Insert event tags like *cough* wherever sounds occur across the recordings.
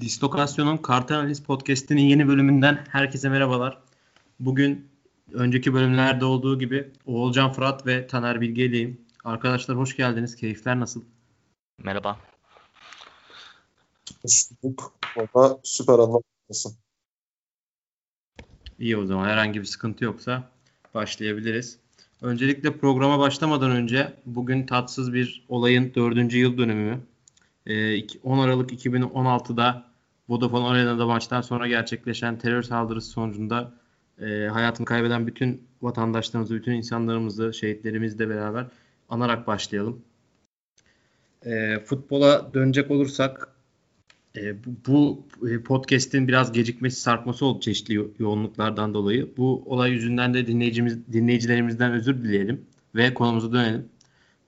Distokasyon'un Kartal Analiz Podcast'inin yeni bölümünden herkese merhabalar. Bugün önceki bölümlerde olduğu gibi Oğulcan Fırat ve Taner Bilge ileyim. Arkadaşlar hoş geldiniz. Keyifler nasıl? Merhaba. Hoş bulduk. Valla süper anlamışsın. İyi o zaman herhangi bir sıkıntı yoksa başlayabiliriz. Öncelikle programa başlamadan önce bugün tatsız bir olayın dördüncü yıl dönümü. 10 ee, Aralık 2016'da Vodafone Arena'da maçtan sonra gerçekleşen terör saldırısı sonucunda e, hayatını kaybeden bütün vatandaşlarımızı, bütün insanlarımızı, şehitlerimizle beraber anarak başlayalım. E, futbola dönecek olursak e, bu, e, podcast'in biraz gecikmesi, sarkması oldu çeşitli yo- yoğunluklardan dolayı. Bu olay yüzünden de dinleyicimiz, dinleyicilerimizden özür dileyelim ve konumuza dönelim.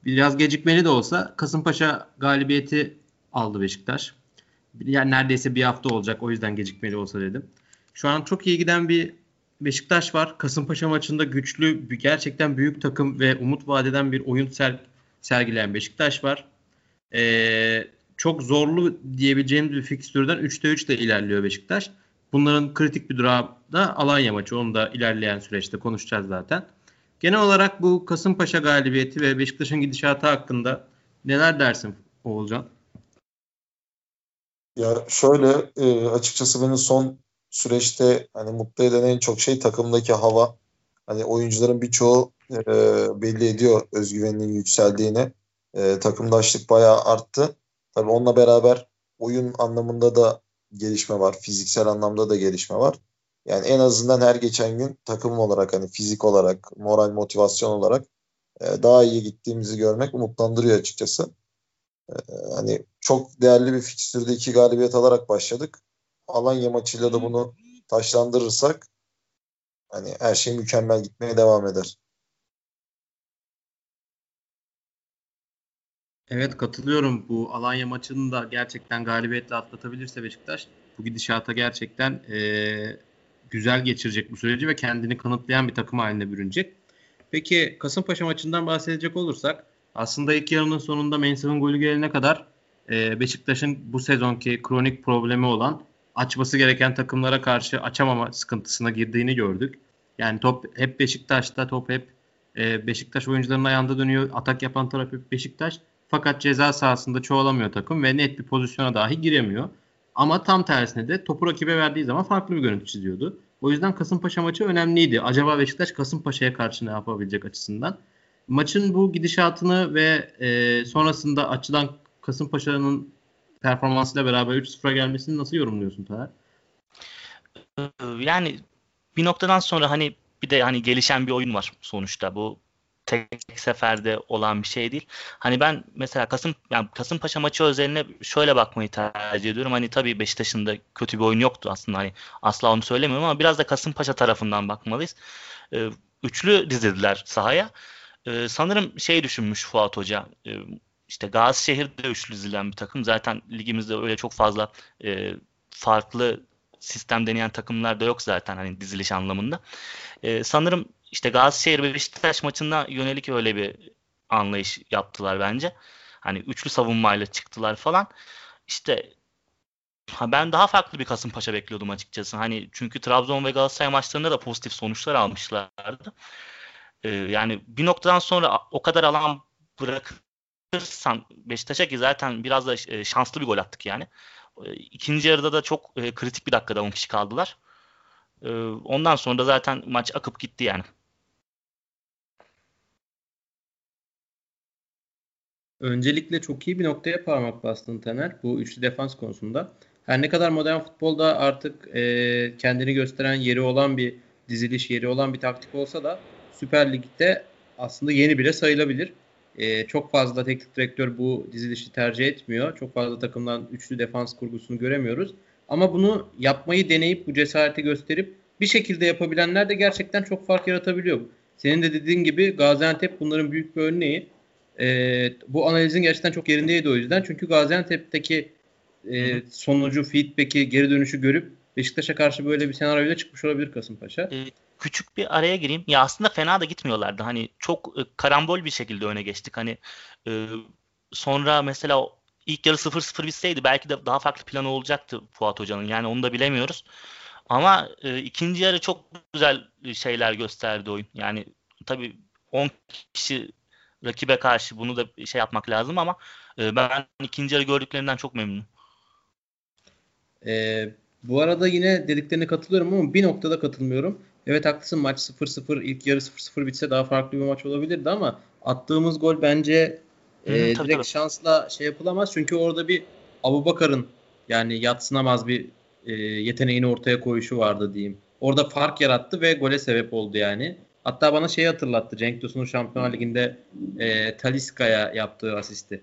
Biraz gecikmeli de olsa Kasımpaşa galibiyeti aldı Beşiktaş. Yani neredeyse bir hafta olacak o yüzden gecikmeli olsa dedim. Şu an çok iyi giden bir Beşiktaş var. Kasımpaşa maçında güçlü, gerçekten büyük takım ve umut vadeden bir oyun ser, sergileyen Beşiktaş var. Ee, çok zorlu diyebileceğimiz bir fikstürden 3'te 3 de ilerliyor Beşiktaş. Bunların kritik bir durağı da Alanya maçı. Onu da ilerleyen süreçte konuşacağız zaten. Genel olarak bu Kasımpaşa galibiyeti ve Beşiktaş'ın gidişatı hakkında neler dersin Oğulcan? Ya şöyle e, açıkçası beni son süreçte hani mutlu eden en çok şey takımdaki hava. Hani oyuncuların birçoğu e, belli ediyor özgüveninin yükseldiğini. E, takımdaşlık bayağı arttı. Tabii onunla beraber oyun anlamında da gelişme var. Fiziksel anlamda da gelişme var. Yani en azından her geçen gün takım olarak hani fizik olarak, moral motivasyon olarak e, daha iyi gittiğimizi görmek umutlandırıyor açıkçası. E, hani çok değerli bir fikstürde iki galibiyet alarak başladık. Alanya maçıyla da bunu taşlandırırsak hani her şey mükemmel gitmeye devam eder. Evet katılıyorum. Bu Alanya maçını da gerçekten galibiyetle atlatabilirse Beşiktaş bu gidişata gerçekten e, güzel geçirecek bu süreci ve kendini kanıtlayan bir takım haline bürünecek. Peki Kasımpaşa maçından bahsedecek olursak aslında ilk yarının sonunda Mensah'ın golü gelene kadar e, Beşiktaş'ın bu sezonki kronik problemi olan açması gereken takımlara karşı açamama sıkıntısına girdiğini gördük. Yani top hep Beşiktaş'ta, top hep e, Beşiktaş oyuncularının ayağında dönüyor. Atak yapan taraf hep Beşiktaş. Fakat ceza sahasında çoğalamıyor takım ve net bir pozisyona dahi giremiyor. Ama tam tersine de topu rakibe verdiği zaman farklı bir görüntü çiziyordu. O yüzden Kasımpaşa maçı önemliydi. Acaba Beşiktaş Kasımpaşa'ya karşı ne yapabilecek açısından? Maçın bu gidişatını ve e, sonrasında açıdan Kasımpaşa'nın performansıyla beraber 3-0'a gelmesini nasıl yorumluyorsun Taner? Yani bir noktadan sonra hani bir de hani gelişen bir oyun var sonuçta. Bu tek seferde olan bir şey değil. Hani ben mesela Kasım yani Kasımpaşa maçı özeline şöyle bakmayı tercih ediyorum. Hani tabii Beşiktaş'ın da kötü bir oyun yoktu aslında. Hani asla onu söylemiyorum ama biraz da Kasımpaşa tarafından bakmalıyız. Ee, üçlü dizildiler sahaya. Ee, sanırım şey düşünmüş Fuat Hoca. İşte Gazişehir'de üçlü dizilen bir takım. Zaten ligimizde öyle çok fazla e, farklı sistem deneyen takımlar da yok zaten hani diziliş anlamında. E, sanırım işte Gazişehir ve Beşiktaş maçında yönelik öyle bir anlayış yaptılar bence. Hani üçlü savunmayla çıktılar falan. İşte ha ben daha farklı bir Kasımpaşa bekliyordum açıkçası. Hani çünkü Trabzon ve Galatasaray maçlarında da pozitif sonuçlar almışlardı. Ee, yani bir noktadan sonra o kadar alan bırakırsan Beşiktaş'a ki zaten biraz da e, şanslı bir gol attık yani. E, ikinci yarıda da çok e, kritik bir dakikada 10 kişi kaldılar. Ondan sonra da zaten maç akıp gitti yani. Öncelikle çok iyi bir noktaya parmak bastın Taner bu üçlü defans konusunda. Her ne kadar modern futbolda artık e, kendini gösteren yeri olan bir diziliş yeri olan bir taktik olsa da Süper Lig'de aslında yeni bile sayılabilir. E, çok fazla teknik direktör bu dizilişi tercih etmiyor. Çok fazla takımdan üçlü defans kurgusunu göremiyoruz. Ama bunu yapmayı deneyip bu cesareti gösterip bir şekilde yapabilenler de gerçekten çok fark yaratabiliyor. Senin de dediğin gibi Gaziantep bunların büyük bir örneği. E, bu analizin gerçekten çok yerindeydi o yüzden. Çünkü Gaziantep'teki e, sonucu, feedback'i, geri dönüşü görüp Beşiktaş'a karşı böyle bir senaryoyla çıkmış olabilir Kasımpaşa. E, küçük bir araya gireyim. Ya aslında fena da gitmiyorlardı. Hani çok e, karambol bir şekilde öne geçtik. Hani e, sonra mesela ilk yarı 0-0 bitseydi belki de daha farklı planı olacaktı Fuat Hoca'nın. Yani onu da bilemiyoruz. Ama e, ikinci yarı çok güzel şeyler gösterdi oyun. Yani tabii 10 kişi rakibe karşı bunu da şey yapmak lazım ama e, ben ikinci yarı gördüklerinden çok memnunum. E, bu arada yine dediklerine katılıyorum ama bir noktada katılmıyorum. Evet haklısın maç 0-0 ilk yarı 0-0 bitse daha farklı bir maç olabilirdi ama attığımız gol bence e, Hı, direkt tabii. şansla şey yapılamaz. Çünkü orada bir Abu Bakar'ın yani yatsınamaz bir e, yeteneğini ortaya koyuşu vardı diyeyim. Orada fark yarattı ve gole sebep oldu yani. Hatta bana şeyi hatırlattı. Cenk Tosun'un Şampiyonlar Ligi'nde e, Taliska'ya yaptığı asisti.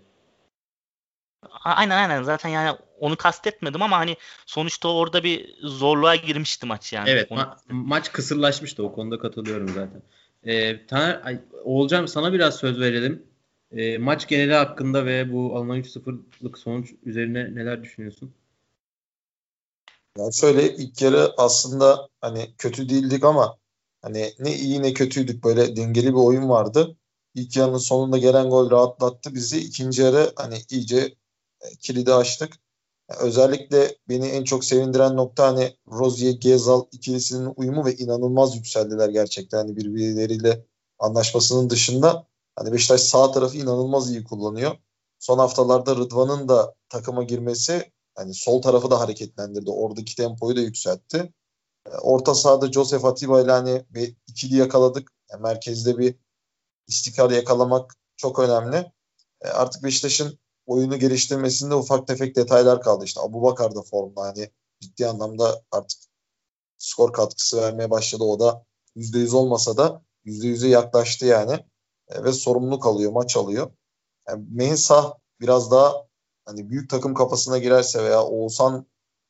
Aynen aynen zaten yani onu kastetmedim ama hani sonuçta orada bir zorluğa girmişti maç yani. Evet onu... ma- maç kısırlaşmıştı o konuda katılıyorum zaten. Ee, Taner, ay, Oğulcan sana biraz söz verelim. Ee, maç geneli hakkında ve bu alınan 3-0'lık sonuç üzerine neler düşünüyorsun? Yani şöyle ilk yarı aslında hani kötü değildik ama hani ne iyi ne kötüydük böyle dengeli bir oyun vardı. İlk yarının sonunda gelen gol rahatlattı bizi. İkinci yarı hani iyice e, kilidi açtık. Özellikle beni en çok sevindiren nokta hani Rozier Gezal ikilisinin uyumu ve inanılmaz yükseldiler gerçekten hani birbirleriyle anlaşmasının dışında. Hani Beşiktaş sağ tarafı inanılmaz iyi kullanıyor. Son haftalarda Rıdvan'ın da takıma girmesi hani sol tarafı da hareketlendirdi. Oradaki tempoyu da yükseltti. E, orta sahada Joseph Atiba ile hani bir ikili yakaladık. Yani merkezde bir istikrar yakalamak çok önemli. E, artık Beşiktaş'ın oyunu geliştirmesinde ufak tefek detaylar kaldı. İşte Abu Bakar da formda hani ciddi anlamda artık skor katkısı vermeye başladı. O da %100 olmasa da %100'e yaklaştı yani. E, ve sorumluluk alıyor, maç alıyor. Yani Mensah biraz daha hani büyük takım kafasına girerse veya Oğuzhan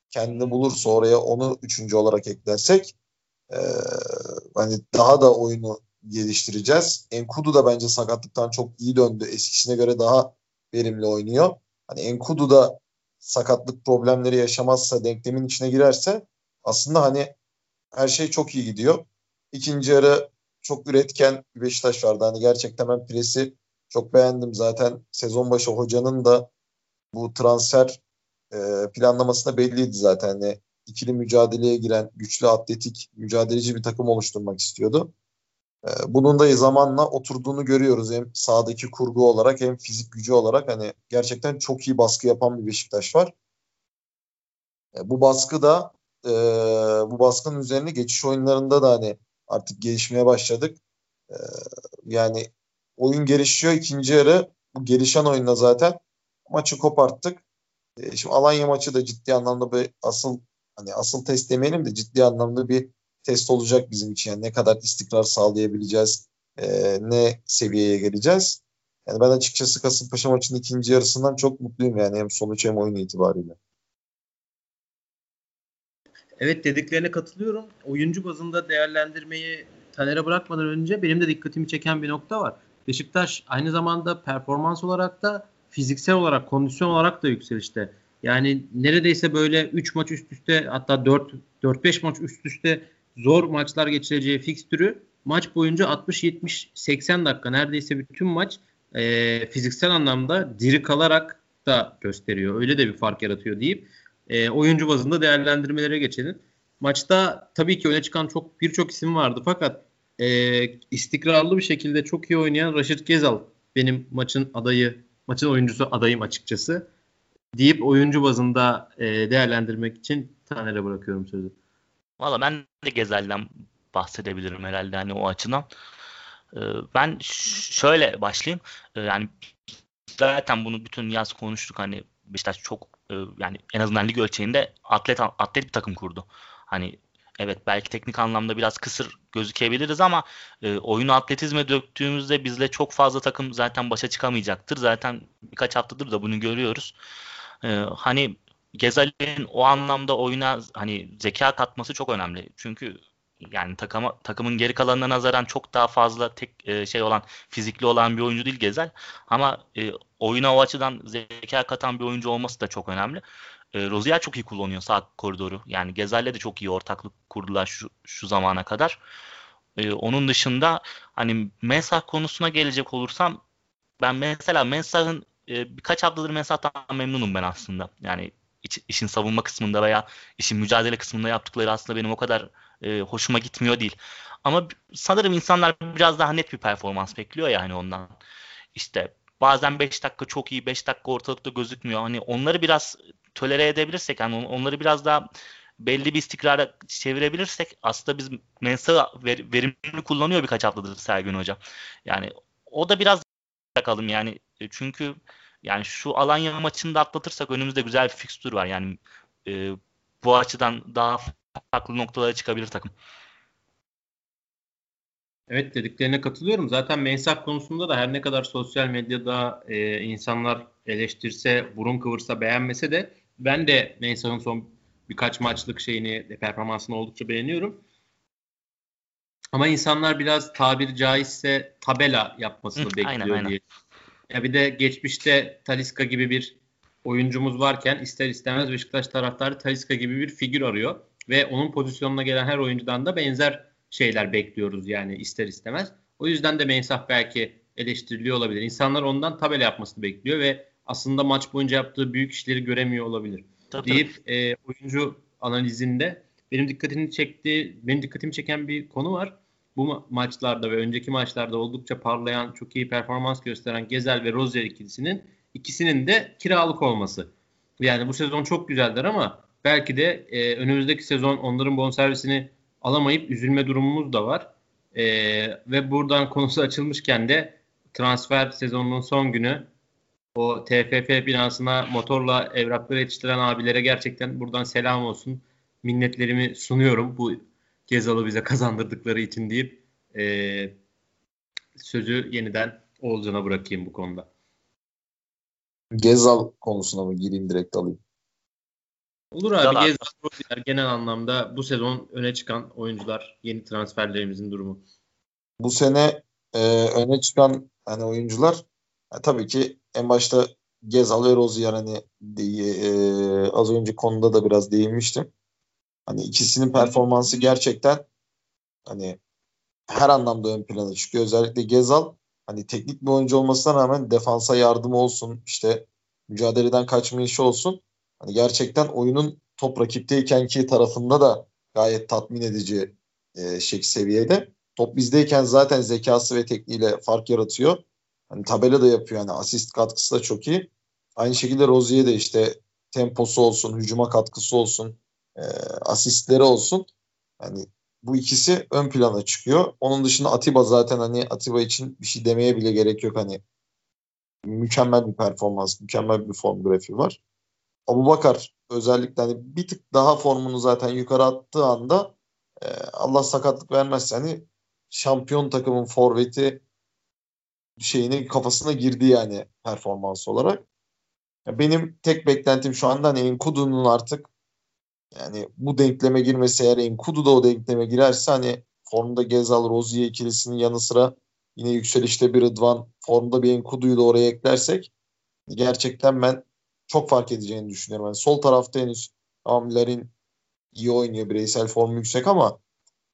kendini bulursa oraya onu üçüncü olarak eklersek e, hani daha da oyunu geliştireceğiz. Enkudu da bence sakatlıktan çok iyi döndü. Eskisine göre daha verimli oynuyor. Hani Enkudu da sakatlık problemleri yaşamazsa, denklemin içine girerse aslında hani her şey çok iyi gidiyor. İkinci yarı çok üretken Beşiktaş vardı. Hani gerçekten ben presi çok beğendim. Zaten sezon başı hocanın da bu transfer e, planlamasında belliydi zaten. Hani ikili mücadeleye giren güçlü atletik mücadeleci bir takım oluşturmak istiyordu. E, bunun da zamanla oturduğunu görüyoruz. Hem sahadaki kurgu olarak hem fizik gücü olarak hani gerçekten çok iyi baskı yapan bir Beşiktaş var. E, bu baskı da e, bu baskının üzerine geçiş oyunlarında da hani artık gelişmeye başladık. E, yani oyun gelişiyor. ikinci yarı bu gelişen oyunda zaten maçı koparttık. Şimdi Alanya maçı da ciddi anlamda bir asıl hani asıl test demeyelim de ciddi anlamda bir test olacak bizim için. Yani ne kadar istikrar sağlayabileceğiz, e, ne seviyeye geleceğiz. Yani ben açıkçası Kasımpaşa maçının ikinci yarısından çok mutluyum yani hem sonuç hem oyun itibariyle. Evet dediklerine katılıyorum. Oyuncu bazında değerlendirmeyi Taner'e bırakmadan önce benim de dikkatimi çeken bir nokta var. Beşiktaş aynı zamanda performans olarak da fiziksel olarak, kondisyon olarak da yükselişte. Yani neredeyse böyle 3 maç üst üste hatta 4 4-5 maç üst üste zor maçlar geçireceği fikstürü maç boyunca 60 70 80 dakika neredeyse bütün maç e, fiziksel anlamda diri kalarak da gösteriyor. Öyle de bir fark yaratıyor deyip e, oyuncu bazında değerlendirmelere geçelim. Maçta tabii ki öne çıkan çok birçok isim vardı fakat e, istikrarlı bir şekilde çok iyi oynayan Raşit Gezal benim maçın adayı maçın oyuncusu adayım açıkçası deyip oyuncu bazında e, değerlendirmek için Taner'e bırakıyorum sözü. Valla ben de Gezel'den bahsedebilirim herhalde hani o açıdan. Ee, ben şöyle başlayayım. Ee, yani zaten bunu bütün yaz konuştuk hani Beşiktaş çok e, yani en azından lig ölçeğinde atlet atlet bir takım kurdu. Hani evet belki teknik anlamda biraz kısır gözükebiliriz ama e, oyunu atletizme döktüğümüzde bizle çok fazla takım zaten başa çıkamayacaktır. Zaten birkaç haftadır da bunu görüyoruz. E, hani Gezal'in o anlamda oyuna hani zeka katması çok önemli. Çünkü yani takıma, takımın geri kalanına nazaran çok daha fazla tek e, şey olan fizikli olan bir oyuncu değil Gezel ama e, oyuna o açıdan zeka katan bir oyuncu olması da çok önemli. E, Rozier çok iyi kullanıyor sağ koridoru. Yani Gezel'le de çok iyi ortaklık kurdular şu, şu zamana kadar. E, onun dışında hani Mensah konusuna gelecek olursam ben mesela Mensah'ın e, birkaç haftadır Mensah'tan memnunum ben aslında. Yani iç, işin savunma kısmında veya işin mücadele kısmında yaptıkları aslında benim o kadar e, hoşuma gitmiyor değil. Ama sanırım insanlar biraz daha net bir performans bekliyor yani ondan. İşte bazen 5 dakika çok iyi, 5 dakika ortalıkta gözükmüyor. Hani onları biraz tolere edebilirsek, yani onları biraz daha belli bir istikrara çevirebilirsek aslında biz Mensa ver, verimli kullanıyor birkaç haftadır Sergin Hoca. Yani o da biraz bakalım yani e, çünkü yani şu Alanya maçını da atlatırsak önümüzde güzel bir fikstür var. Yani e, bu açıdan daha farklı noktalara çıkabilir takım. Evet dediklerine katılıyorum. Zaten Mensah konusunda da her ne kadar sosyal medyada e, insanlar eleştirse, burun kıvırsa, beğenmese de ben de Mensah'ın son birkaç maçlık şeyini, performansını oldukça beğeniyorum. Ama insanlar biraz tabiri caizse tabela yapmasını Hı, bekliyor aynen, aynen. Ya bir de geçmişte Taliska gibi bir oyuncumuz varken ister istemez Beşiktaş taraftarı Taliska gibi bir figür arıyor ve onun pozisyonuna gelen her oyuncudan da benzer şeyler bekliyoruz yani ister istemez. O yüzden de Mensah belki eleştiriliyor olabilir. İnsanlar ondan tabela yapmasını bekliyor ve aslında maç boyunca yaptığı büyük işleri göremiyor olabilir. Tabii, deyip E, oyuncu analizinde benim dikkatimi çekti, benim dikkatimi çeken bir konu var. Bu ma- maçlarda ve önceki maçlarda oldukça parlayan, çok iyi performans gösteren Gezel ve Rozier ikilisinin ikisinin de kiralık olması. Yani bu sezon çok güzeldir ama belki de e, önümüzdeki sezon onların bonservisini alamayıp üzülme durumumuz da var. E, ve buradan *laughs* konusu açılmışken de transfer sezonunun son günü o TFF binasına motorla evrakları yetiştiren abilere gerçekten buradan selam olsun. Minnetlerimi sunuyorum bu Gezal'ı bize kazandırdıkları için deyip e, sözü yeniden Oğulcan'a bırakayım bu konuda. Gezal konusuna mı gireyim direkt alayım? Olur abi. Gezal, Rozier genel anlamda bu sezon öne çıkan oyuncular, yeni transferlerimizin durumu. Bu sene e, öne çıkan hani oyuncular yani tabii ki en başta Gezal ve Rozier hani e, az önce konuda da biraz değinmiştim. Hani ikisinin performansı gerçekten hani her anlamda ön plana çıkıyor. Özellikle Gezal hani teknik bir oyuncu olmasına rağmen defansa yardım olsun, işte mücadeleden kaçma işi olsun. Hani gerçekten oyunun top rakipteyken ki tarafında da gayet tatmin edici e, şey seviyede. Top bizdeyken zaten zekası ve tekniğiyle fark yaratıyor. Hani tabela da yapıyor yani asist katkısı da çok iyi. Aynı şekilde Rozier de işte temposu olsun, hücuma katkısı olsun, e, asistleri olsun. Yani bu ikisi ön plana çıkıyor. Onun dışında Atiba zaten hani Atiba için bir şey demeye bile gerek yok hani mükemmel bir performans, mükemmel bir form grafiği var. Abu Bakar özellikle hani bir tık daha formunu zaten yukarı attığı anda e, Allah sakatlık vermezse hani şampiyon takımın forveti şeyine kafasına girdi yani performans olarak. Benim tek beklentim şu anda hani Enkudu'nun artık yani bu denkleme girmesi eğer Enkudu da o denkleme girerse hani formda Gezal Rozier ikilisinin yanı sıra yine yükselişte bir Rıdvan formda bir Enkudu'yu da oraya eklersek gerçekten ben çok fark edeceğini düşünüyorum. Yani sol tarafta henüz tamam iyi oynuyor bireysel formu yüksek ama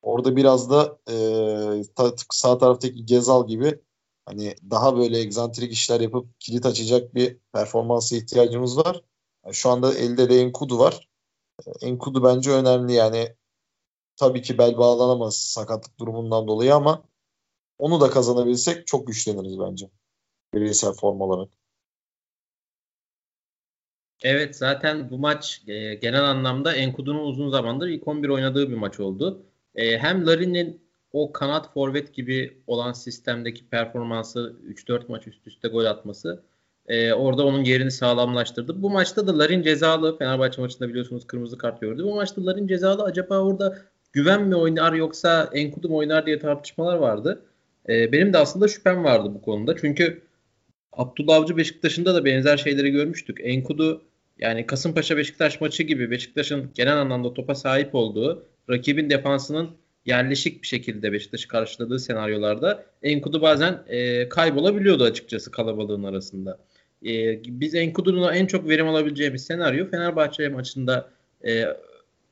orada biraz da e, sağ taraftaki Gezal gibi hani daha böyle egzantrik işler yapıp kilit açacak bir performansa ihtiyacımız var. Yani şu anda elde de Enkudu var. Enkudu bence önemli yani tabii ki bel bağlanamaz sakatlık durumundan dolayı ama onu da kazanabilsek çok güçleniriz bence. Bireysel form olarak. Evet zaten bu maç e, genel anlamda Enkudu'nun uzun zamandır ilk 11 oynadığı bir maç oldu. E, hem Larin'in o kanat forvet gibi olan sistemdeki performansı 3-4 maç üst üste gol atması e, orada onun yerini sağlamlaştırdı. Bu maçta da Larin cezalı. Fenerbahçe maçında biliyorsunuz kırmızı kart gördü. Bu maçta Larin cezalı. Acaba orada güven mi oynar yoksa Enkudu mu oynar diye tartışmalar vardı. E, benim de aslında şüphem vardı bu konuda. Çünkü Abdullah Avcı Beşiktaş'ında da benzer şeyleri görmüştük. Enkudu yani Kasımpaşa Beşiktaş maçı gibi Beşiktaş'ın genel anlamda topa sahip olduğu rakibin defansının yerleşik bir şekilde Beşiktaş'ı karşıladığı senaryolarda Enkudu bazen e, kaybolabiliyordu açıkçası kalabalığın arasında. E, biz Enkudu'nun en çok verim alabileceğimiz senaryo Fenerbahçe maçında e,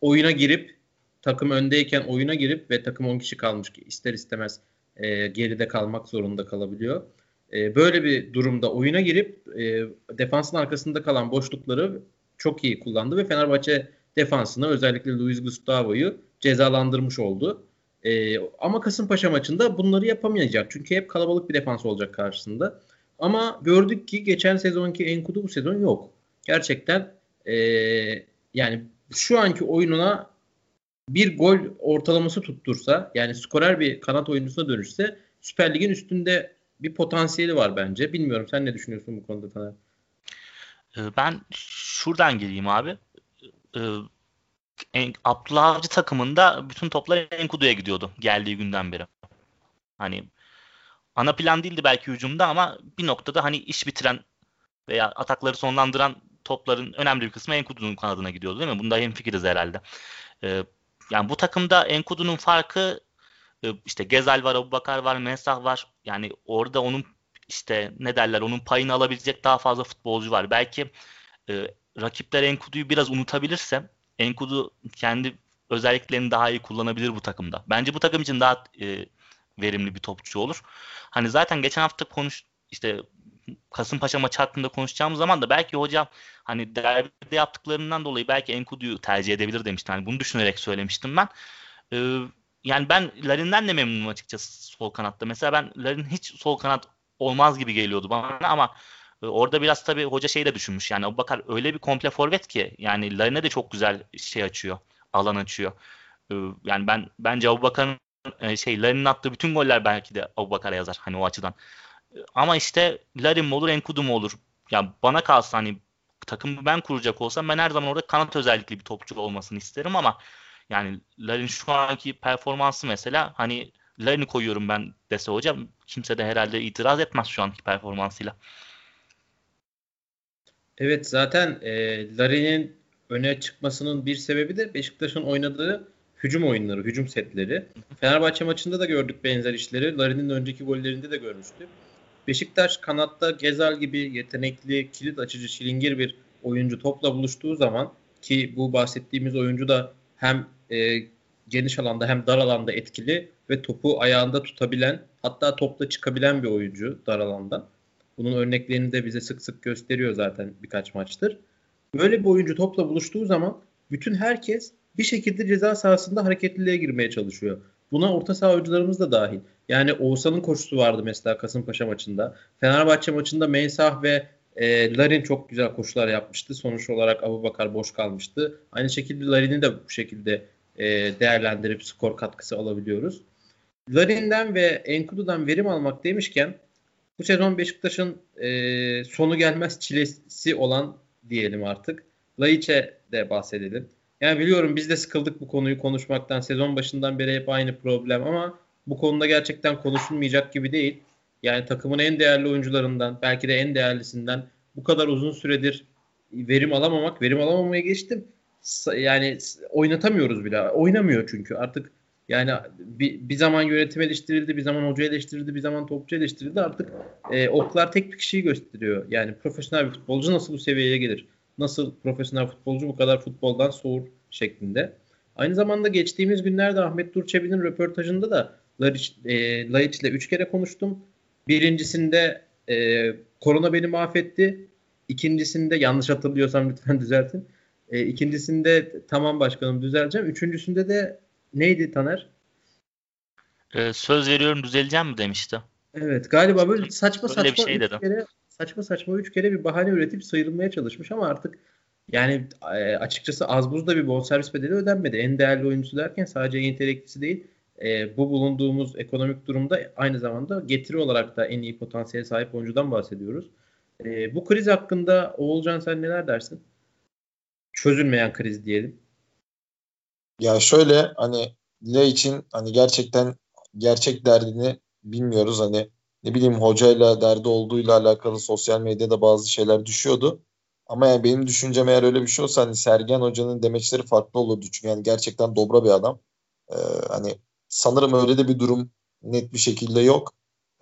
oyuna girip takım öndeyken oyuna girip ve takım 10 kişi kalmış ki ister istemez e, geride kalmak zorunda kalabiliyor. E, böyle bir durumda oyuna girip e, defansın arkasında kalan boşlukları çok iyi kullandı ve Fenerbahçe defansını özellikle Luis Gustavo'yu cezalandırmış oldu. E, ama Kasımpaşa maçında bunları yapamayacak. Çünkü hep kalabalık bir defans olacak karşısında. Ama gördük ki geçen sezonki Enkudu bu sezon yok. Gerçekten e, yani şu anki oyununa bir gol ortalaması tuttursa yani skorer bir kanat oyuncusuna dönüşse Süper Lig'in üstünde bir potansiyeli var bence. Bilmiyorum sen ne düşünüyorsun bu konuda Taner? Ee, ben şuradan geleyim abi. Ee, Abdullah Avcı takımında bütün toplar Enkudu'ya gidiyordu geldiği günden beri. Hani ana plan değildi belki hücumda ama bir noktada hani iş bitiren veya atakları sonlandıran topların önemli bir kısmı Enkudu'nun kanadına gidiyordu değil mi? Bunda hemfikiriz herhalde. Ee, yani bu takımda Enkudu'nun farkı e, işte Gezal var, Abubakar var, Mensah var. Yani orada onun işte ne derler onun payını alabilecek daha fazla futbolcu var. Belki e, rakipler Enkudu'yu biraz unutabilirse Enkudu kendi özelliklerini daha iyi kullanabilir bu takımda. Bence bu takım için daha e, verimli bir topçu olur. Hani zaten geçen hafta konuş işte Kasımpaşa maçı hakkında konuşacağımız zaman da belki hocam hani derbide yaptıklarından dolayı belki Enkudu'yu tercih edebilir demiştim. Hani bunu düşünerek söylemiştim ben. Ee, yani ben Larin'den de memnunum açıkçası sol kanatta. Mesela ben Larin hiç sol kanat olmaz gibi geliyordu bana ama e, orada biraz tabii hoca şey de düşünmüş. Yani Abubakar öyle bir komple forvet ki yani Larin'e de çok güzel şey açıyor. Alan açıyor. Ee, yani ben bence Abubakar'ın şey Larin'in attığı bütün goller belki de Abubakar'a yazar hani o açıdan. Ama işte Larin mi olur Enkudu mu olur? Ya bana kalsa hani takımı ben kuracak olsam ben her zaman orada kanat özellikli bir topçu olmasını isterim ama yani Larin şu anki performansı mesela hani Larin'i koyuyorum ben dese hocam kimse de herhalde itiraz etmez şu anki performansıyla. Evet zaten e, Larin'in öne çıkmasının bir sebebi de Beşiktaş'ın oynadığı hücum oyunları, hücum setleri. Fenerbahçe maçında da gördük benzer işleri. Larin'in önceki gollerinde de görmüştük. Beşiktaş kanatta Gezal gibi yetenekli, kilit açıcı, şilingir bir oyuncu topla buluştuğu zaman ki bu bahsettiğimiz oyuncu da hem e, geniş alanda hem dar alanda etkili ve topu ayağında tutabilen hatta topla çıkabilen bir oyuncu dar alanda. Bunun örneklerini de bize sık sık gösteriyor zaten birkaç maçtır. Böyle bir oyuncu topla buluştuğu zaman bütün herkes bir şekilde ceza sahasında hareketliliğe girmeye çalışıyor. Buna orta saha oyuncularımız da dahil. Yani Oğuzhan'ın koşusu vardı mesela Kasımpaşa maçında. Fenerbahçe maçında Mensah ve e, Larin çok güzel koşular yapmıştı. Sonuç olarak Abu Bakar boş kalmıştı. Aynı şekilde Larin'i de bu şekilde e, değerlendirip skor katkısı alabiliyoruz. Larin'den ve Enkudu'dan verim almak demişken bu sezon Beşiktaş'ın e, sonu gelmez çilesi olan diyelim artık. Laiç'e de bahsedelim. Yani biliyorum biz de sıkıldık bu konuyu konuşmaktan. Sezon başından beri hep aynı problem ama bu konuda gerçekten konuşulmayacak gibi değil. Yani takımın en değerli oyuncularından, belki de en değerlisinden bu kadar uzun süredir verim alamamak, verim alamamaya geçtim. Yani oynatamıyoruz bile. Oynamıyor çünkü artık yani bir, bir zaman yönetim eleştirildi, bir zaman hoca eleştirildi, bir zaman topçu eleştirildi. Artık e, oklar tek bir kişiyi gösteriyor. Yani profesyonel bir futbolcu nasıl bu seviyeye gelir? Nasıl profesyonel futbolcu bu kadar futboldan soğur şeklinde. Aynı zamanda geçtiğimiz günlerde Ahmet Durçebi'nin röportajında da Laiç, e, Laiç ile üç kere konuştum. Birincisinde e, korona beni mahvetti. İkincisinde yanlış hatırlıyorsam lütfen *laughs* düzeltin. E, ikincisinde tamam başkanım düzeleceğim. Üçüncüsünde de neydi Taner? Ee, söz veriyorum düzeleceğim mi demişti. Evet galiba böyle saçma böyle saçma şey üç kere saçma saçma üç kere bir bahane üretip sıyrılmaya çalışmış ama artık yani e, açıkçası az buzda bir bonservis bedeli ödenmedi. En değerli oyuncusu derken sadece niteliklisi değil e, bu bulunduğumuz ekonomik durumda aynı zamanda getiri olarak da en iyi potansiyele sahip oyuncudan bahsediyoruz. E, bu kriz hakkında Oğulcan sen neler dersin? Çözülmeyen kriz diyelim. Ya şöyle hani Lille için hani gerçekten gerçek derdini bilmiyoruz. Hani ne bileyim hocayla derdi olduğuyla alakalı sosyal medyada bazı şeyler düşüyordu. Ama yani benim düşüncem eğer öyle bir şey olsa hani Sergen Hoca'nın demeçleri farklı olurdu. Çünkü yani gerçekten dobra bir adam. Ee, hani sanırım öyle de bir durum net bir şekilde yok.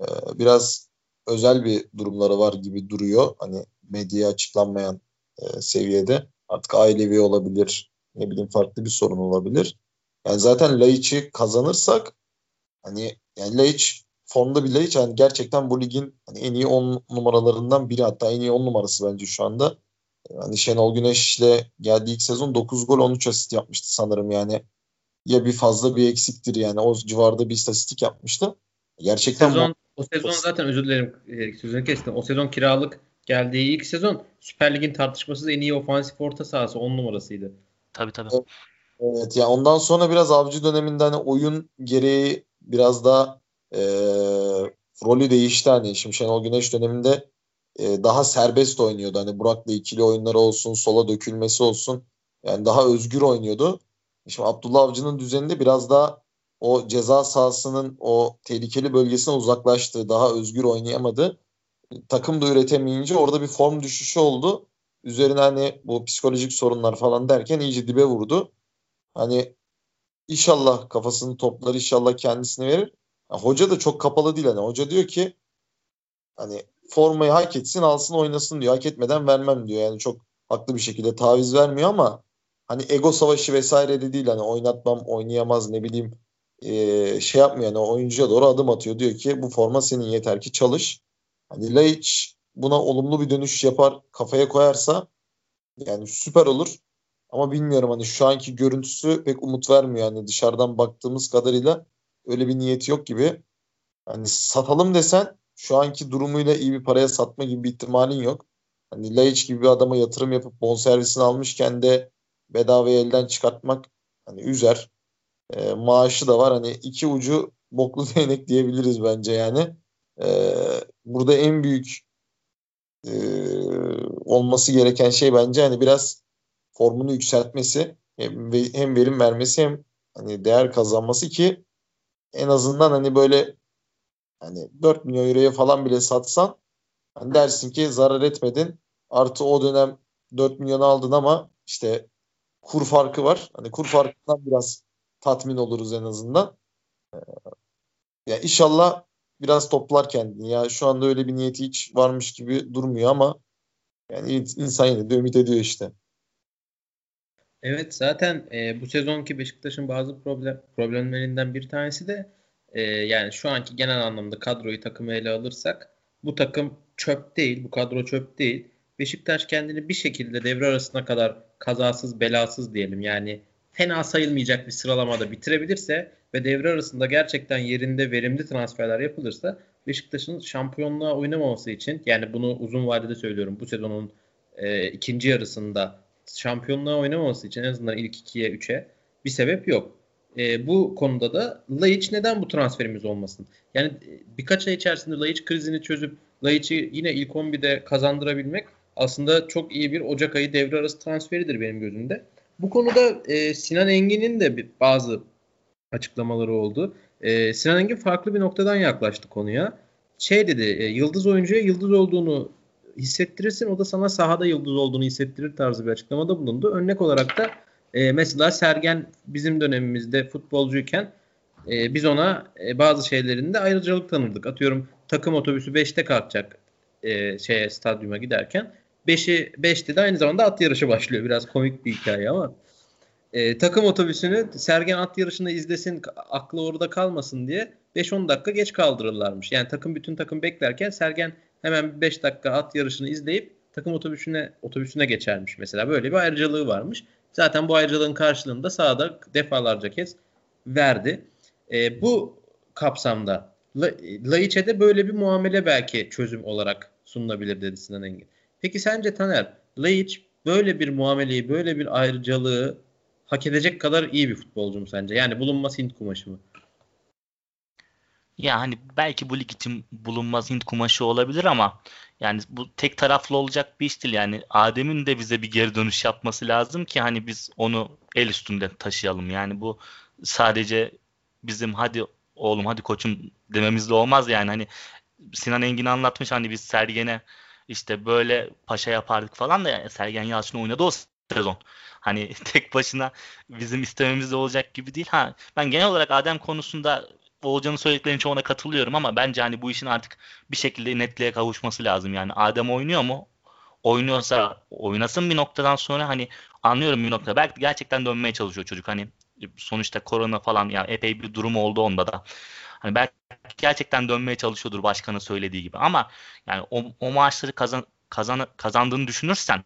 Ee, biraz özel bir durumları var gibi duruyor. Hani medyaya açıklanmayan e, seviyede. Artık ailevi olabilir. Ne bileyim farklı bir sorun olabilir. Yani zaten Laiç'i kazanırsak hani yani Laiç formda bile hiç hani gerçekten bu ligin hani en iyi 10 numaralarından biri hatta en iyi 10 numarası bence şu anda. Hani Şenol Güneş ile geldiği ilk sezon 9 gol 13 asist yapmıştı sanırım yani. Ya bir fazla bir eksiktir yani o civarda bir istatistik yapmıştı. Gerçekten sezon, o sezon zaten özür dilerim e, sözünü kestim. O sezon kiralık geldiği ilk sezon Süper Lig'in tartışmasız en iyi ofansif orta sahası 10 numarasıydı. Tabii tabii. Evet, evet yani ondan sonra biraz avcı döneminde hani oyun gereği biraz daha e, rolü değişti hani şimdi Şenol Güneş döneminde e, daha serbest oynuyordu. Hani Burak'la ikili oyunları olsun, sola dökülmesi olsun. Yani daha özgür oynuyordu. Şimdi Abdullah Avcı'nın düzeninde biraz daha o ceza sahasının o tehlikeli bölgesine uzaklaştı. Daha özgür oynayamadı. Takım da üretemeyince orada bir form düşüşü oldu. Üzerine hani bu psikolojik sorunlar falan derken iyice dibe vurdu. Hani inşallah kafasını toplar, inşallah kendisini verir. Yani hoca da çok kapalı değil hani. Hoca diyor ki hani formayı hak etsin alsın oynasın diyor. Hak etmeden vermem diyor. Yani çok haklı bir şekilde taviz vermiyor ama hani ego savaşı vesaire de değil. Hani oynatmam oynayamaz ne bileyim e, şey yapmıyor. Yani oyuncuya doğru adım atıyor. Diyor ki bu forma senin yeter ki çalış. Hani Laiç buna olumlu bir dönüş yapar kafaya koyarsa yani süper olur. Ama bilmiyorum hani şu anki görüntüsü pek umut vermiyor. Yani dışarıdan baktığımız kadarıyla öyle bir niyeti yok gibi. Hani satalım desen şu anki durumuyla iyi bir paraya satma gibi bir ihtimalin yok. Hani Laiç gibi bir adama yatırım yapıp bonservisini almışken de bedavaya elden çıkartmak hani üzer. E, maaşı da var. Hani iki ucu boklu *laughs* değnek diyebiliriz bence yani. E, burada en büyük e, olması gereken şey bence hani biraz formunu yükseltmesi hem, hem verim vermesi hem hani değer kazanması ki en azından hani böyle hani 4 milyon euroya falan bile satsan hani dersin ki zarar etmedin. Artı o dönem 4 milyon aldın ama işte kur farkı var. Hani kur farkından biraz tatmin oluruz en azından. Ee, ya inşallah biraz toplar kendini. Ya şu anda öyle bir niyeti hiç varmış gibi durmuyor ama yani insan yine de ümit ediyor işte. Evet zaten e, bu sezonki Beşiktaş'ın bazı problem problemlerinden bir tanesi de e, yani şu anki genel anlamda kadroyu takımı ele alırsak bu takım çöp değil, bu kadro çöp değil. Beşiktaş kendini bir şekilde devre arasına kadar kazasız belasız diyelim yani fena sayılmayacak bir sıralamada bitirebilirse ve devre arasında gerçekten yerinde verimli transferler yapılırsa Beşiktaş'ın şampiyonluğa oynamaması için yani bunu uzun vadede söylüyorum bu sezonun e, ikinci yarısında şampiyonluğa oynamaması için en azından ilk ikiye üçe bir sebep yok. E, bu konuda da Laiç neden bu transferimiz olmasın? Yani e, birkaç ay içerisinde Laiç krizini çözüp Laiç'i yine ilk 11'de kazandırabilmek aslında çok iyi bir Ocak ayı devre arası transferidir benim gözümde. Bu konuda e, Sinan Engin'in de bir, bazı açıklamaları oldu. E, Sinan Engin farklı bir noktadan yaklaştı konuya. Şey dedi, e, yıldız oyuncuya yıldız olduğunu hissettirirsin, o da sana sahada yıldız olduğunu hissettirir tarzı bir açıklamada bulundu. Örnek olarak da e, mesela Sergen bizim dönemimizde futbolcuyken e, biz ona e, bazı şeylerinde ayrıcalık tanırdık. Atıyorum takım otobüsü 5'te kalkacak e, şeye stadyuma giderken 5'i 5'te de aynı zamanda at yarışı başlıyor. Biraz komik bir hikaye ama. E, takım otobüsünü Sergen at yarışını izlesin aklı orada kalmasın diye 5-10 dakika geç kaldırırlarmış. Yani takım bütün takım beklerken Sergen hemen 5 dakika at yarışını izleyip takım otobüsüne otobüsüne geçermiş mesela. Böyle bir ayrıcalığı varmış. Zaten bu ayrıcalığın karşılığında sahada defalarca kez verdi. E, bu kapsamda La, Laiç'e böyle bir muamele belki çözüm olarak sunulabilir dedi Sinan Engin. Peki sence Taner, Laiç böyle bir muameleyi, böyle bir ayrıcalığı hak edecek kadar iyi bir futbolcu mu sence? Yani bulunmaz Hint kumaşı mı? Ya hani belki bu lig için bulunmaz Hint kumaşı olabilir ama yani bu tek taraflı olacak bir iş değil. Yani Adem'in de bize bir geri dönüş yapması lazım ki hani biz onu el üstünde taşıyalım. Yani bu sadece bizim hadi oğlum hadi koçum dememizle olmaz yani hani Sinan Engin anlatmış hani biz Sergen'e işte böyle paşa yapardık falan da yani Sergen Yalçın oynadı o sezon. Hani *laughs* tek başına bizim istememiz de olacak gibi değil. Ha ben genel olarak Adem konusunda Oğulcan'ın söylediklerinin çoğuna katılıyorum ama bence hani bu işin artık bir şekilde netliğe kavuşması lazım. Yani Adem oynuyor mu? Oynuyorsa oynasın bir noktadan sonra hani anlıyorum bir nokta. Belki gerçekten dönmeye çalışıyor çocuk. Hani sonuçta korona falan yani epey bir durum oldu onda da. Hani belki gerçekten dönmeye çalışıyordur başkanın söylediği gibi ama yani o, o maaşları kazan, kazan, kazandığını düşünürsen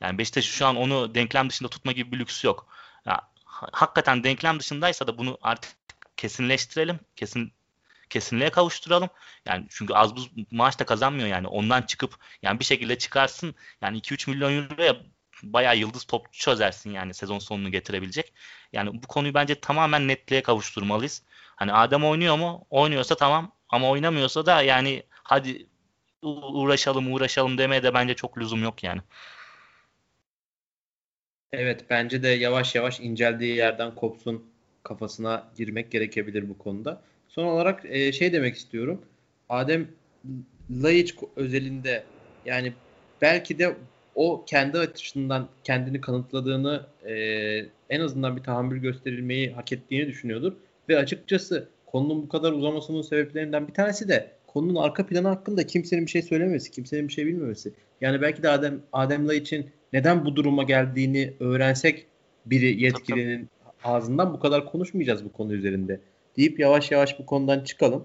yani Beşiktaş şu an onu denklem dışında tutma gibi bir lüksü yok. Ya, hakikaten denklem dışındaysa da bunu artık kesinleştirelim. Kesin kesinliğe kavuşturalım. Yani çünkü az buz maaş da kazanmıyor yani. Ondan çıkıp yani bir şekilde çıkarsın. Yani 2-3 milyon euroya bayağı yıldız topçu çözersin yani sezon sonunu getirebilecek. Yani bu konuyu bence tamamen netliğe kavuşturmalıyız. Hani Adem oynuyor mu? Oynuyorsa tamam ama oynamıyorsa da yani hadi uğraşalım uğraşalım demeye de bence çok lüzum yok yani. Evet bence de yavaş yavaş inceldiği yerden kopsun kafasına girmek gerekebilir bu konuda. Son olarak e, şey demek istiyorum. Adem Laiç özelinde yani belki de o kendi açısından kendini kanıtladığını e, en azından bir tahammül gösterilmeyi hak ettiğini düşünüyordur. Ve açıkçası konunun bu kadar uzamasının sebeplerinden bir tanesi de konunun arka planı hakkında kimsenin bir şey söylememesi, kimsenin bir şey bilmemesi. Yani belki de Adem Adem için neden bu duruma geldiğini öğrensek biri yetkilinin ağzından bu kadar konuşmayacağız bu konu üzerinde deyip yavaş yavaş bu konudan çıkalım.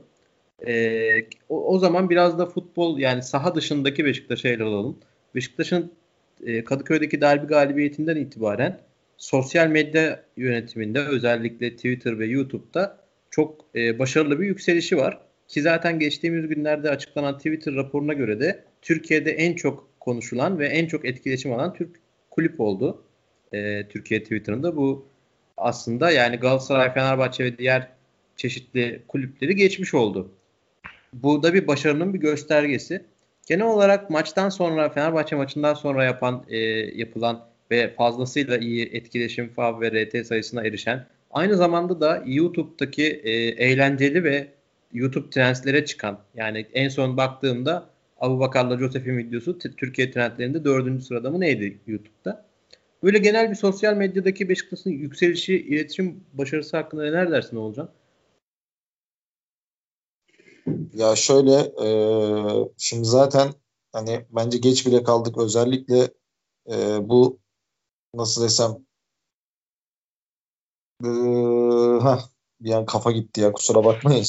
Ee, o, o zaman biraz da futbol yani saha dışındaki Beşiktaş'a ele alalım. Beşiktaş'ın e, Kadıköy'deki derbi galibiyetinden itibaren sosyal medya yönetiminde özellikle Twitter ve YouTube'da çok e, başarılı bir yükselişi var. Ki zaten geçtiğimiz günlerde açıklanan Twitter raporuna göre de Türkiye'de en çok konuşulan ve en çok etkileşim alan Türk kulüp oldu. E, Türkiye Twitter'ında bu aslında yani Galatasaray, Fenerbahçe ve diğer çeşitli kulüpleri geçmiş oldu. Bu da bir başarının bir göstergesi. Genel olarak maçtan sonra Fenerbahçe maçından sonra yapan e, yapılan ve fazlasıyla iyi etkileşim fav ve RT sayısına erişen aynı zamanda da YouTube'daki e, eğlenceli ve YouTube trendlere çıkan yani en son baktığımda Abu Bakar'la Josef'in videosu Türkiye trendlerinde dördüncü sırada mı neydi YouTube'da? Böyle genel bir sosyal medyadaki Beşiktaş'ın yükselişi, iletişim başarısı hakkında neler dersin Olcan? Ya şöyle e, şimdi zaten hani bence geç bile kaldık özellikle e, bu nasıl desem e, heh, bir an kafa gitti ya kusura bakmayın.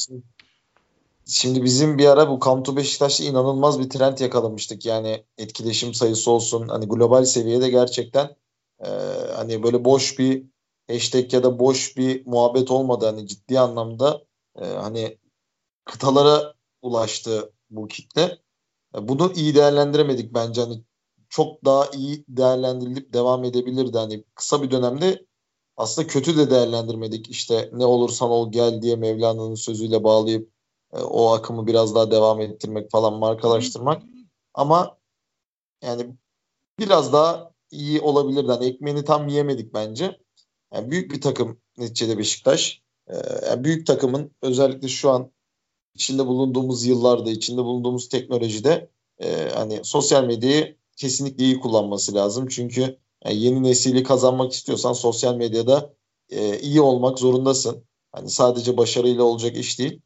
Şimdi bizim bir ara bu to Beşiktaş'ta inanılmaz bir trend yakalamıştık. Yani etkileşim sayısı olsun hani global seviyede gerçekten e, hani böyle boş bir hashtag ya da boş bir muhabbet olmadı. Hani ciddi anlamda e, hani kıtalara ulaştı bu kitle. E, bunu iyi değerlendiremedik bence. Hani çok daha iyi değerlendirilip devam edebilirdi. Hani kısa bir dönemde aslında kötü de değerlendirmedik. İşte ne olursan ol gel diye Mevlana'nın sözüyle bağlayıp e, o akımı biraz daha devam ettirmek falan markalaştırmak. Ama yani biraz daha iyi olabilirdi. Hani ekmeğini tam yiyemedik bence. Yani büyük bir takım neticede Beşiktaş. Ee, yani büyük takımın özellikle şu an içinde bulunduğumuz yıllarda, içinde bulunduğumuz teknolojide e, hani sosyal medyayı kesinlikle iyi kullanması lazım. Çünkü yani yeni nesili kazanmak istiyorsan sosyal medyada e, iyi olmak zorundasın. Hani sadece başarıyla olacak iş değil.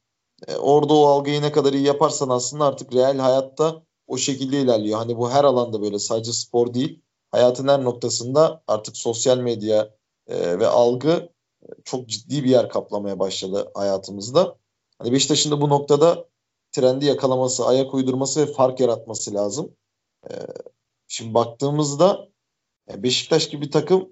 E, orada o algıyı ne kadar iyi yaparsan aslında artık real hayatta o şekilde ilerliyor. Hani bu her alanda böyle sadece spor değil. Hayatın her noktasında artık sosyal medya e, ve algı e, çok ciddi bir yer kaplamaya başladı hayatımızda. Hani Beşiktaş'ın da bu noktada trendi yakalaması, ayak uydurması ve fark yaratması lazım. Ee, şimdi baktığımızda e, Beşiktaş gibi bir takım,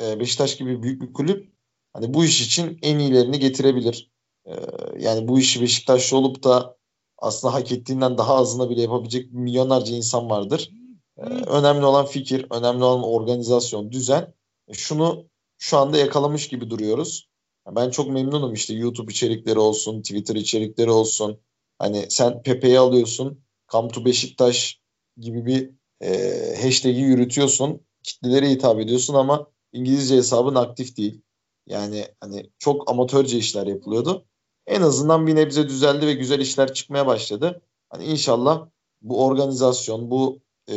e, Beşiktaş gibi büyük bir kulüp hani bu iş için en iyilerini getirebilir. Ee, yani bu işi Beşiktaşlı olup da aslında hak ettiğinden daha azına bile yapabilecek milyonlarca insan vardır. Ee, önemli olan fikir, önemli olan organizasyon, düzen. E, şunu şu anda yakalamış gibi duruyoruz. Ben çok memnunum işte YouTube içerikleri olsun, Twitter içerikleri olsun. Hani sen Pepe'yi alıyorsun, Come to Beşiktaş gibi bir e, hashtag'i yürütüyorsun. Kitlelere hitap ediyorsun ama İngilizce hesabın aktif değil. Yani hani çok amatörce işler yapılıyordu. En azından bir nebze düzeldi ve güzel işler çıkmaya başladı. Hani inşallah bu organizasyon, bu e,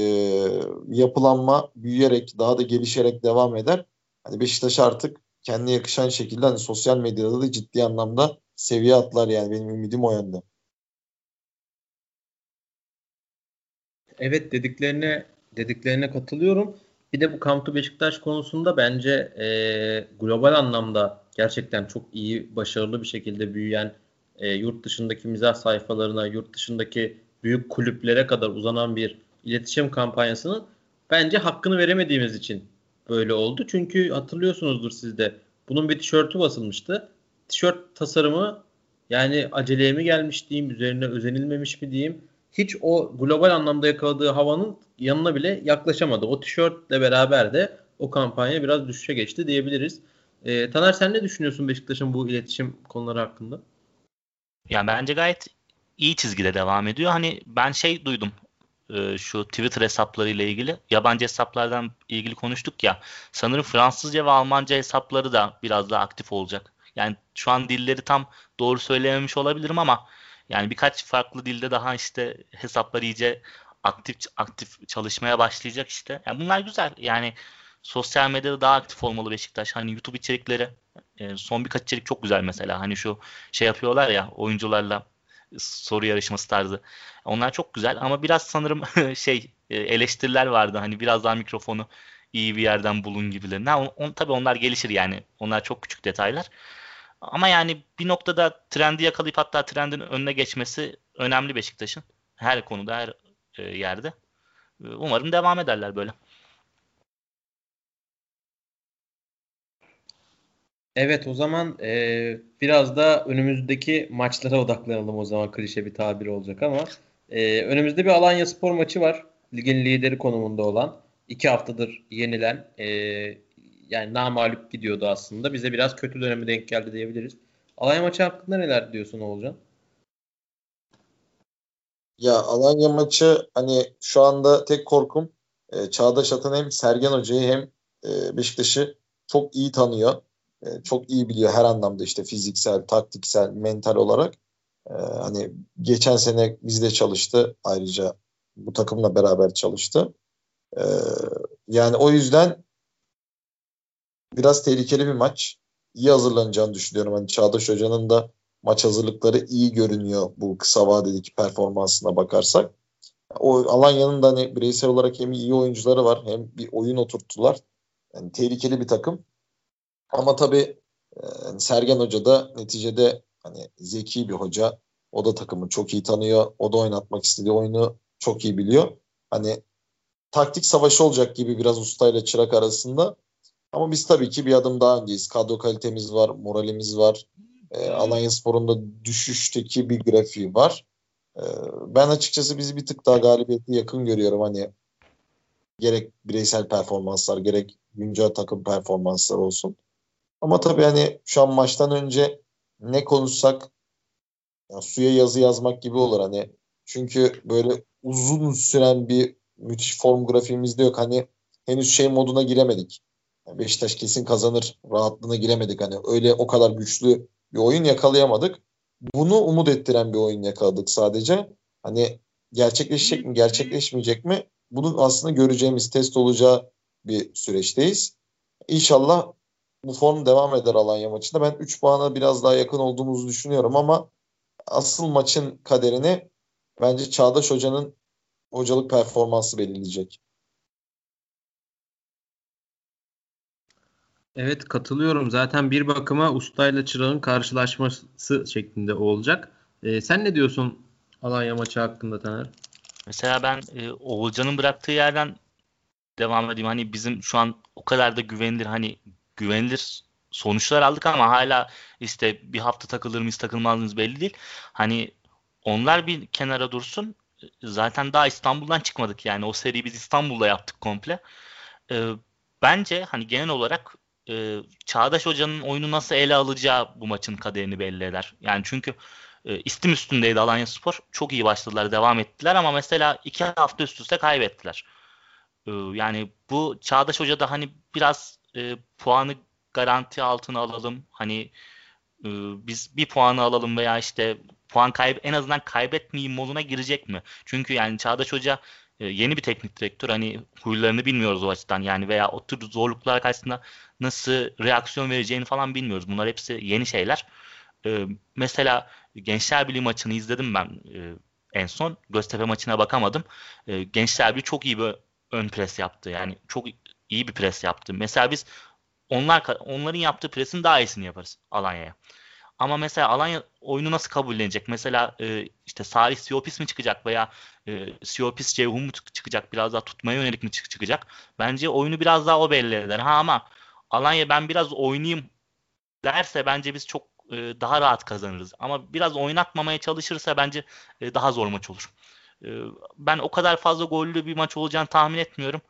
yapılanma büyüyerek, daha da gelişerek devam eder. Hani Beşiktaş artık kendine yakışan şekilde hani sosyal medyada da ciddi anlamda seviye atlar yani benim ümidim o yönde. Evet dediklerine dediklerine katılıyorum. Bir de bu Come Beşiktaş konusunda bence e, global anlamda gerçekten çok iyi, başarılı bir şekilde büyüyen e, yurt dışındaki mizah sayfalarına, yurt dışındaki büyük kulüplere kadar uzanan bir iletişim kampanyasının bence hakkını veremediğimiz için böyle oldu. Çünkü hatırlıyorsunuzdur siz de bunun bir tişörtü basılmıştı. Tişört tasarımı yani aceleye mi gelmiş diyeyim, üzerine özenilmemiş mi diyeyim. Hiç o global anlamda yakaladığı havanın yanına bile yaklaşamadı. O tişörtle beraber de o kampanya biraz düşüşe geçti diyebiliriz. Ee, Taner sen ne düşünüyorsun Beşiktaş'ın bu iletişim konuları hakkında? Yani bence gayet iyi çizgide devam ediyor. Hani ben şey duydum e, şu Twitter hesapları ile ilgili yabancı hesaplardan ilgili konuştuk ya sanırım Fransızca ve Almanca hesapları da biraz daha aktif olacak. Yani şu an dilleri tam doğru söylememiş olabilirim ama yani birkaç farklı dilde daha işte hesaplar iyice aktif aktif çalışmaya başlayacak işte. Yani bunlar güzel. Yani sosyal medyada daha aktif olmalı Beşiktaş. Hani YouTube içerikleri e, son birkaç içerik çok güzel mesela. Hani şu şey yapıyorlar ya oyuncularla soru yarışması tarzı. Onlar çok güzel ama biraz sanırım *laughs* şey e, eleştiriler vardı. Hani biraz daha mikrofonu iyi bir yerden bulun gibilerinden. On, on, tabii onlar gelişir yani. Onlar çok küçük detaylar. Ama yani bir noktada trendi yakalayıp hatta trendin önüne geçmesi önemli Beşiktaş'ın. Her konuda, her e, yerde. E, umarım devam ederler böyle. Evet o zaman e, biraz da önümüzdeki maçlara odaklanalım o zaman klişe bir tabir olacak ama e, önümüzde bir Alanya Spor maçı var. Ligin lideri konumunda olan. iki haftadır yenilen e, yani namalup gidiyordu aslında. Bize biraz kötü dönemi denk geldi diyebiliriz. Alanya maçı hakkında neler diyorsun Oğulcan? Ya Alanya maçı hani şu anda tek korkum e, Çağdaş Atan hem Sergen Hoca'yı hem e, Beşiktaş'ı çok iyi tanıyor. E, çok iyi biliyor her anlamda işte fiziksel, taktiksel, mental olarak. E, hani geçen sene bizde çalıştı. Ayrıca bu takımla beraber çalıştı. E, yani o yüzden biraz tehlikeli bir maç. İyi hazırlanacağını düşünüyorum. Hani Çağdaş Hoca'nın da maç hazırlıkları iyi görünüyor bu kısa vadedeki performansına bakarsak. O Alanya'nın da hani bireysel olarak hem iyi oyuncuları var hem bir oyun oturttular. Yani tehlikeli bir takım. Ama tabii e, Sergen Hoca da neticede hani zeki bir hoca. O da takımı çok iyi tanıyor. O da oynatmak istediği oyunu çok iyi biliyor. Hani taktik savaşı olacak gibi biraz ustayla çırak arasında. Ama biz tabii ki bir adım daha öndeyiz. Kadro kalitemiz var, moralimiz var. E, Alanya Spor'un düşüşteki bir grafiği var. E, ben açıkçası bizi bir tık daha galibiyete yakın görüyorum. Hani gerek bireysel performanslar gerek güncel takım performanslar olsun. Ama tabii hani şu an maçtan önce ne konuşsak ya suya yazı yazmak gibi olur hani. Çünkü böyle uzun süren bir müthiş form grafiğimiz de yok. Hani henüz şey moduna giremedik. Yani Beşiktaş kesin kazanır rahatlığına giremedik. Hani öyle o kadar güçlü bir oyun yakalayamadık. Bunu umut ettiren bir oyun yakaladık sadece. Hani gerçekleşecek mi gerçekleşmeyecek mi bunu aslında göreceğimiz test olacağı bir süreçteyiz. İnşallah bu form devam eder Alanya maçında. Ben 3 puana biraz daha yakın olduğumuzu düşünüyorum ama asıl maçın kaderini bence Çağdaş Hoca'nın hocalık performansı belirleyecek. Evet katılıyorum. Zaten bir bakıma ustayla çırağın karşılaşması şeklinde olacak. Ee, sen ne diyorsun Alanya maçı hakkında Taner? Mesela ben e, Oğulcan'ın bıraktığı yerden devam edeyim. Hani bizim şu an o kadar da güvenilir hani güvenilir sonuçlar aldık ama hala işte bir hafta takılır mıyız takılmaz mıyız belli değil. Hani onlar bir kenara dursun. Zaten daha İstanbul'dan çıkmadık yani. O seriyi biz İstanbul'da yaptık komple. Ee, bence hani genel olarak e, Çağdaş Hoca'nın oyunu nasıl ele alacağı bu maçın kaderini belli eder. Yani çünkü e, istim üstündeydi Alanya Spor. Çok iyi başladılar, devam ettiler ama mesela iki hafta üst üste kaybettiler. E, yani bu Çağdaş Hoca da hani biraz e, puanı garanti altına alalım. Hani e, biz bir puanı alalım veya işte puan kayb en azından kaybetmeyeyim moduna girecek mi? Çünkü yani Çağdaş Hoca e, yeni bir teknik direktör. Hani huylarını bilmiyoruz o açıdan. Yani veya o tür zorluklar karşısında nasıl reaksiyon vereceğini falan bilmiyoruz. Bunlar hepsi yeni şeyler. E, mesela Gençler Birliği maçını izledim ben e, en son. Göztepe maçına bakamadım. E, Gençler Birliği çok iyi bir ön pres yaptı. Yani çok iyi bir pres yaptı. Mesela biz onlar onların yaptığı presin daha iyisini yaparız Alanya'ya. Ama mesela Alanya oyunu nasıl kabullenecek? Mesela e, işte Salih Siopis mi çıkacak veya e, Siopis Ceyhun mu çıkacak? Biraz daha tutmaya yönelik mi çıkacak? Bence oyunu biraz daha o belli eder. Ha ama Alanya ben biraz oynayayım derse bence biz çok e, daha rahat kazanırız. Ama biraz oynatmamaya çalışırsa bence e, daha zor maç olur. E, ben o kadar fazla gollü bir maç olacağını tahmin etmiyorum.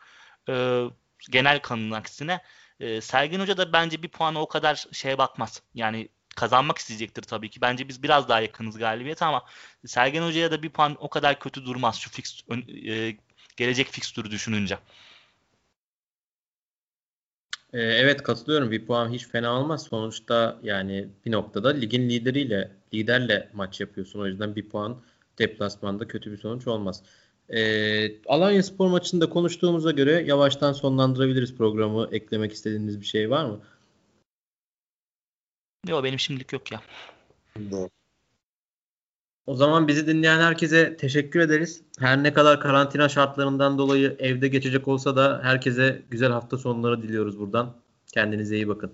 E, genel kanının aksine. E, Sergin Hoca da bence bir puanı o kadar şeye bakmaz. Yani kazanmak isteyecektir tabii ki. Bence biz biraz daha yakınız galibiyete ama Sergen Hoca'ya da bir puan o kadar kötü durmaz şu fix, e, gelecek fikstürü düşününce. Ee, evet katılıyorum. Bir puan hiç fena olmaz. Sonuçta yani bir noktada ligin lideriyle, liderle maç yapıyorsun. O yüzden bir puan deplasmanda kötü bir sonuç olmaz. Ee, Alanya Spor maçında konuştuğumuza göre yavaştan sonlandırabiliriz programı. Eklemek istediğiniz bir şey var mı? Yok benim şimdilik yok ya. Doğru. O zaman bizi dinleyen herkese teşekkür ederiz. Her ne kadar karantina şartlarından dolayı evde geçecek olsa da herkese güzel hafta sonları diliyoruz buradan. Kendinize iyi bakın.